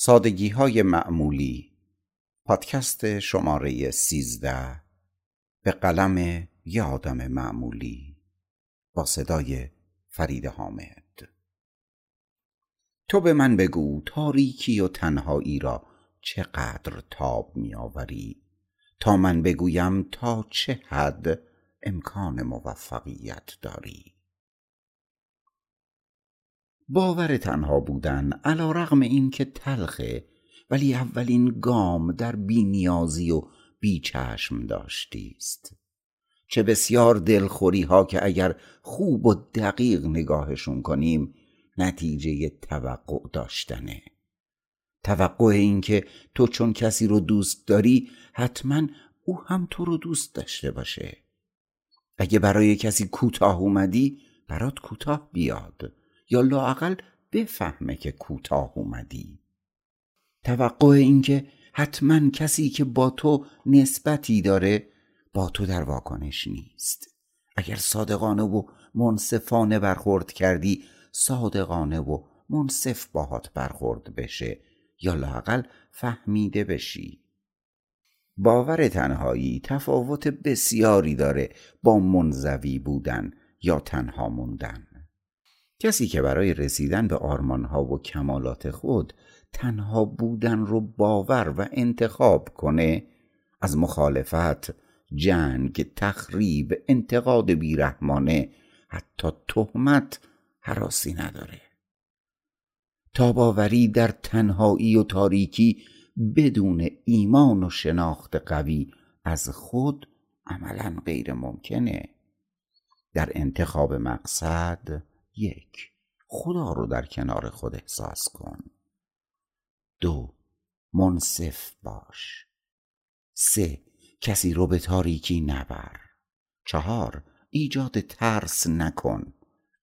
سادگی های معمولی. پادکست شماره سیزده. به قلم یه آدم معمولی. با صدای فرید حامد. تو به من بگو تاریکی و تنهایی را چقدر تاب میآوری؟ تا من بگویم تا چه حد امکان موفقیت داری؟ باور تنها بودن علا رغم این که تلخه ولی اولین گام در بینیازی و بیچشم داشتیست چه بسیار دلخوری ها که اگر خوب و دقیق نگاهشون کنیم نتیجه توقع داشتنه. توقع این که تو چون کسی رو دوست داری حتما او هم تو رو دوست داشته باشه. اگه برای کسی کوتاه اومدی برات کوتاه بیاد. یا لاقل بفهمه که کوتاه اومدی. توقع اینکه حتما کسی که با تو نسبتی داره با تو در واکنش نیست. اگر صادقانه و منصفانه برخورد کردی صادقانه و منصف باهات برخورد بشه یا لاقل فهمیده بشی. باور تنهایی تفاوت بسیاری داره با منزوی بودن یا تنها موندن. کسی که برای رسیدن به آرمانها و کمالات خود تنها بودن رو باور و انتخاب کنه از مخالفت جنگ تخریب انتقاد بیرحمانه حتی تهمت حراسی نداره. تاباوری در تنهایی و تاریکی بدون ایمان و شناخت قوی از خود عملا غیر ممکنه در انتخاب مقصد یک. خدا رو در کنار خود احساس کن. دو. منصف باش. سه. کسی رو به تاریکی نبر. چهار. ایجاد ترس نکن.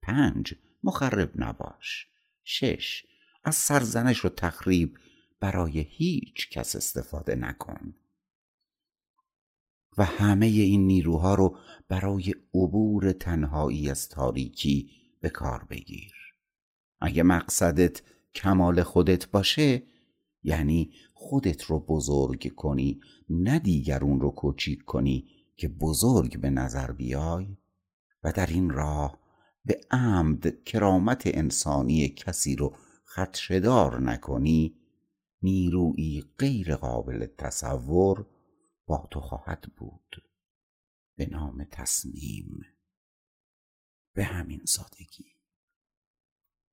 پنج. مخرب نباش. شش. از سرزنش و تخریب برای هیچ کس استفاده نکن. و همه این نیروها رو برای عبور تنهایی از تاریکی به کار بگیر. اگه مقصدت کمال خودت باشه یعنی خودت رو بزرگ کنی نه دیگرون رو کوچیک کنی که بزرگ به نظر بیای. و در این راه به عمد کرامت انسانی کسی رو خدشدار نکنی نیروی غیر قابل تصور با تو خواهد بود. به نام تصمیم. به همین سادگی.